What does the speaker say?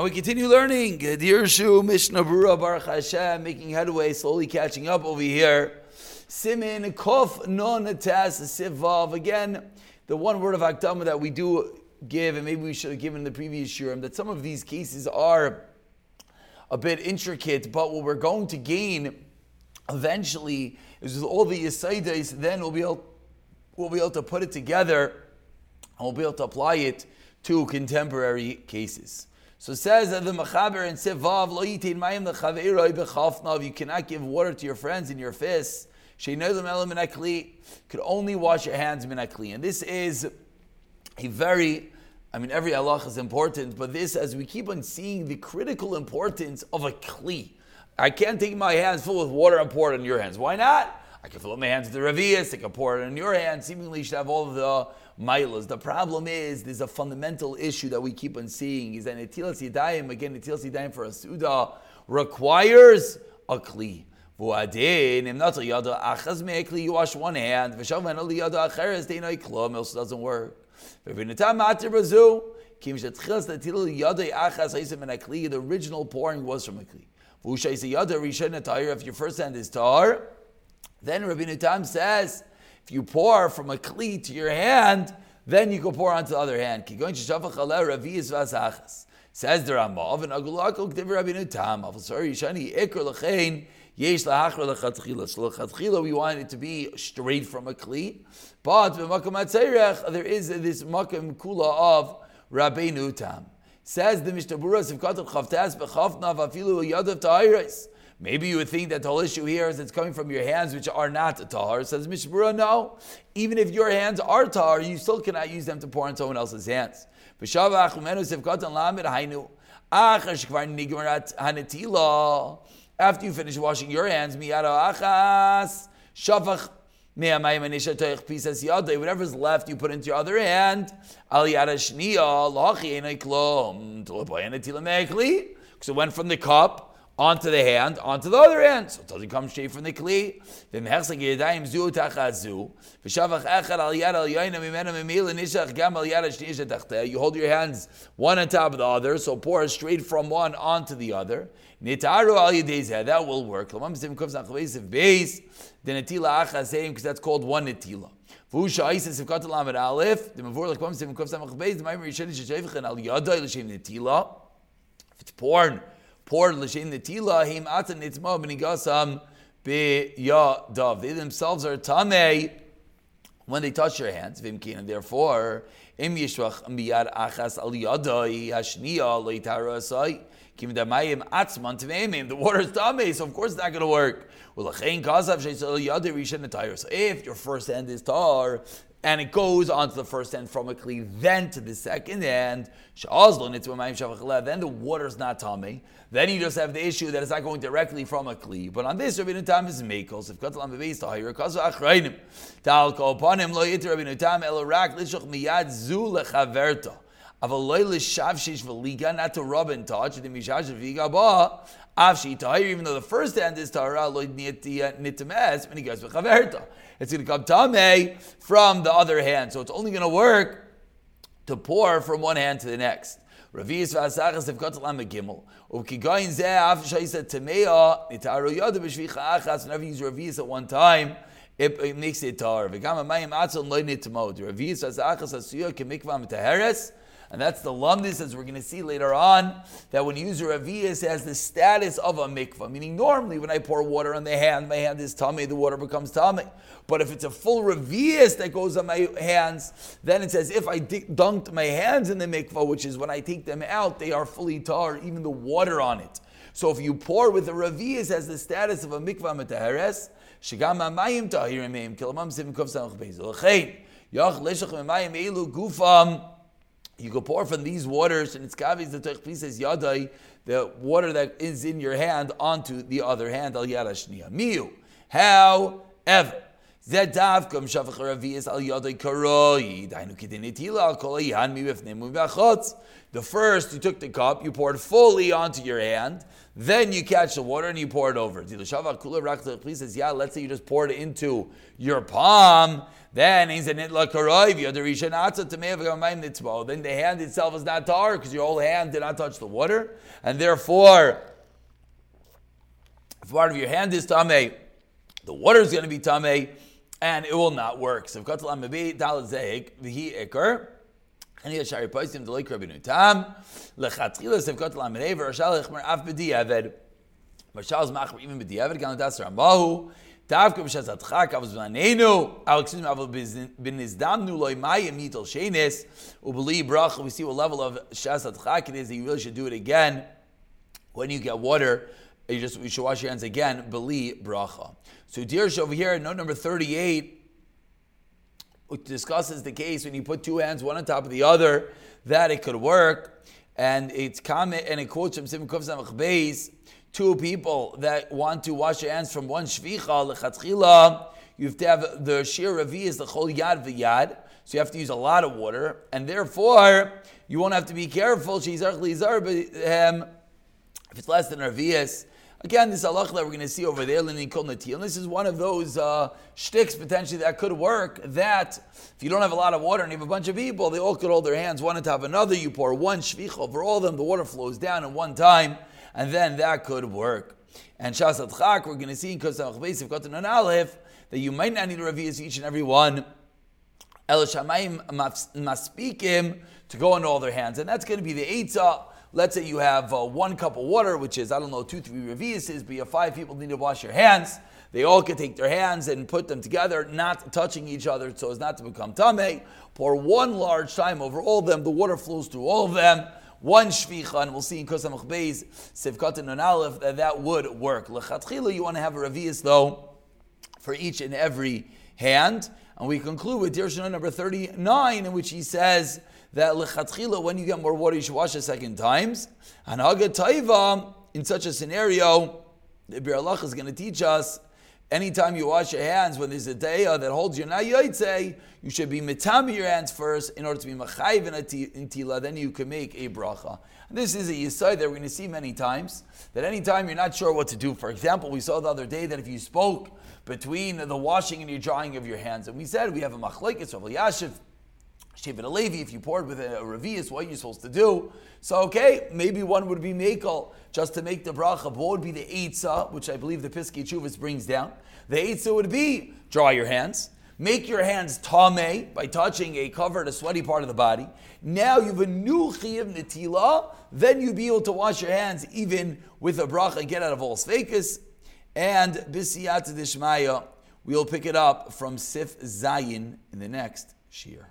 And we continue learning. Dirshu Mishnah Baruch Hashem, making headway, slowly catching up over here. Simin Kof Non Tas Sivav. Again, the one word of Akdama that we do give, and maybe we should have given in the previous Shurim, that some of these cases are a bit intricate, but what we're going to gain eventually is with all the Yisaides, then we'll be able, we'll be able to put it together and we'll be able to apply it to contemporary cases. So it says that the Machaber and Sevav lo yitin mayim lechaveiroi bechafnav. You cannot give water to your friends in your fists. Sheinolim elam minakli. Could only wash your hands minakli. And this is a very, I mean, every Allah is important, but this, as we keep on seeing the critical importance of a kli. I can't take my hands full with water and pour it on your hands. Why not? I can fill up my hands with the ravias, I can pour it on your hand. Seemingly, you should have all of the milas. The problem is there's a fundamental issue that we keep on seeing is that Netilas Yadayim, again, Netilas Yadayim for a Suda requires a Kli. You wash one hand, it also doesn't work. The original pouring was from a kli. If your first hand is tar, then Rabbeinu Tam says if you pour from a kli to your hand, then you can pour onto the other hand. Says the Rambam, and Agulakol Ktiv Rabbi Tam, Avasar Yishani Ikr Lachain, Yesh Lahachra Lachatchila. So Lachatchila, we want it to be straight from a kli, but there is this Makam Kula of Rabbeinu Tam. Says the Mishnah Berurah, if Katat Chavtas B'Chavna Vafilu Yadav Ta'iris. Maybe you would think that the whole issue here is it's coming from your hands, which are not tahar. Says Mishnah Berurah, no. Even if your hands are tahar, you still cannot use them to pour in someone else's hands. After you finish washing your hands, whatever is left, you put into your other hand. So it went from the cup onto the hand, onto the other hand. So it doesn't come straight from the kli. You hold your hands one on top of the other, so pour straight from one onto the other. That will work. Because that's called one netila. If Netila. If it's porn, poured l'shem netila him atan nitzma b'nigasam b'yadav. They themselves are tamei when they touch your hands. Vimkin, therefore im yishvach miyad achas al yadai hashniya. The water is tamei, so of course it's not going to work. If your first hand is tar, and it goes onto the first end from a kli, then to the second end. Then the water is not tummy. Then you just have the issue that it's not going directly from a kli. But on this, Rabbi Tam is mekos. If katalam bebeis tahir, kazu achrayim. Tal ko panim lo yitir Rabbi Tam elorak lishoch miyad zu lechaverta. Avaloy l'shavshish v'liga, not to rub and touch. The mishash v'liga ba. Avshi tahir, even though the first hand is tahara lo nitames, when he goes v'chaverta. It's going to come tame from the other hand. So it's only going to work to pour from one hand to the next. Ravius v'asachas to lam gimel. Zeh af shayisa tamea nitaru yada b'shvicha achas. Whenever you use ravius at one time, it, it makes it tar. V'gam amayim atzon loy nitamod. Ravius v'asachas asuya kemikvam taheres. And that's the lumdis, as we're going to see later on, that when you use a ravias, has the status of a mikvah. Meaning, normally when I pour water on the hand, my hand is tummy, the water becomes tummy. But if it's a full ravias that goes on my hands, then it's as if I dunked my hands in the mikvah, which is when I take them out, they are fully tar, even the water on it. So if you pour with a ravias, has the status of a mikvah metaheres, shigam amayim tahirim kilamam sim kuf samach bezel. Yach leshach memayim elu gufam. You can pour from these waters, and it's kavis the Tech says yadai, the water that is in your hand onto the other hand al yadashniya. Miu. However, Shavach Ravias Al Karoi. Dainu Al Kolayan Mi Bifnim Bachotz. The first, you took the cup, you poured fully onto your hand, then you catch the water and you pour it over. Please says, yeah, let's say you just poured it into your palm. Then then the hand itself is not tar because your whole hand did not touch the water, and therefore, if part of your hand is tame, the water is going to be tame, and it will not work. So and he shari postim the like Rabbeinu Tam lechatchila sevkot lamerei v'rashal echmer af b'diavad Marshal machmer even b'diavad gan das Rambahu Davka b'shas atchak avos b'anenu al excuse me avos b'nizdamnu loy mayim nitel shenes ubeli bracha we see what level of shas atchak it is that you really should do it again when you get water you just you should wash your hands again beli bracha so dear over here note number 38 which discusses the case when you put two hands one on top of the other, that it could work. And it's comment and it quotes from Simon two people that want to wash their hands from one shvicha lechatchila. You have to have the shir ravi is the chol yad v'yad, so you have to use a lot of water, and therefore you won't have to be careful. Um, if it's less than ravias, Again, this halach that we're going to see over there, and this is one of those uh, shticks potentially that could work. That if you don't have a lot of water and you have a bunch of people, they all could hold their hands one on top another. You pour one shvich over all of them, the water flows down in one time, and then that could work. And Shasat Chak, we're going to see in Kosam Beis of Kotan Aleph that you might not need a revius each and every one. El Shamayim Maspikim to go into all their hands, and that's going to be the Eitzah Let's say you have uh, one cup of water, which is, I don't know, two, three reviuses, but you have five people need to wash your hands. They all can take their hands and put them together, not touching each other so as not to become tame. Pour one large time over all of them. The water flows through all of them. One shvicha, and we'll see in Kosamach Beis, Sivkat and Aleph, that that would work. Lechatchila, you want to have a revius though, for each and every hand. And we conclude with Dirshana number 39, in which he says, that lechatchila, when you get more water, you should wash a second times. And haga taiva, in such a scenario, the Biur Halacha is going to teach us anytime you wash your hands, when there's a daya that holds your nayoytze, you should be mitami your hands first in order to be machayiv in tila, then you can make a bracha. And this is a yisai that we're going to see many times, that anytime you're not sure what to do. For example, we saw the other day that if you spoke between the washing and your drying of your hands, and we said we have a machlekes, Rav Elyashiv, Shevet HaLevi, if you poured with a, a revius, what you're you supposed to do? So, okay, maybe one would be makel just to make the bracha. What would be the eitzah, which I believe the Piskei Teshuvos brings down? The eitzah would be draw your hands, make your hands tame by touching a covered, a sweaty part of the body. Now you have a new chiyuv netila, then you'd be able to wash your hands even with a bracha, get out of all sfekas. And bisiyat dishmaya, we'll pick it up from Sif Zayin in the next shir.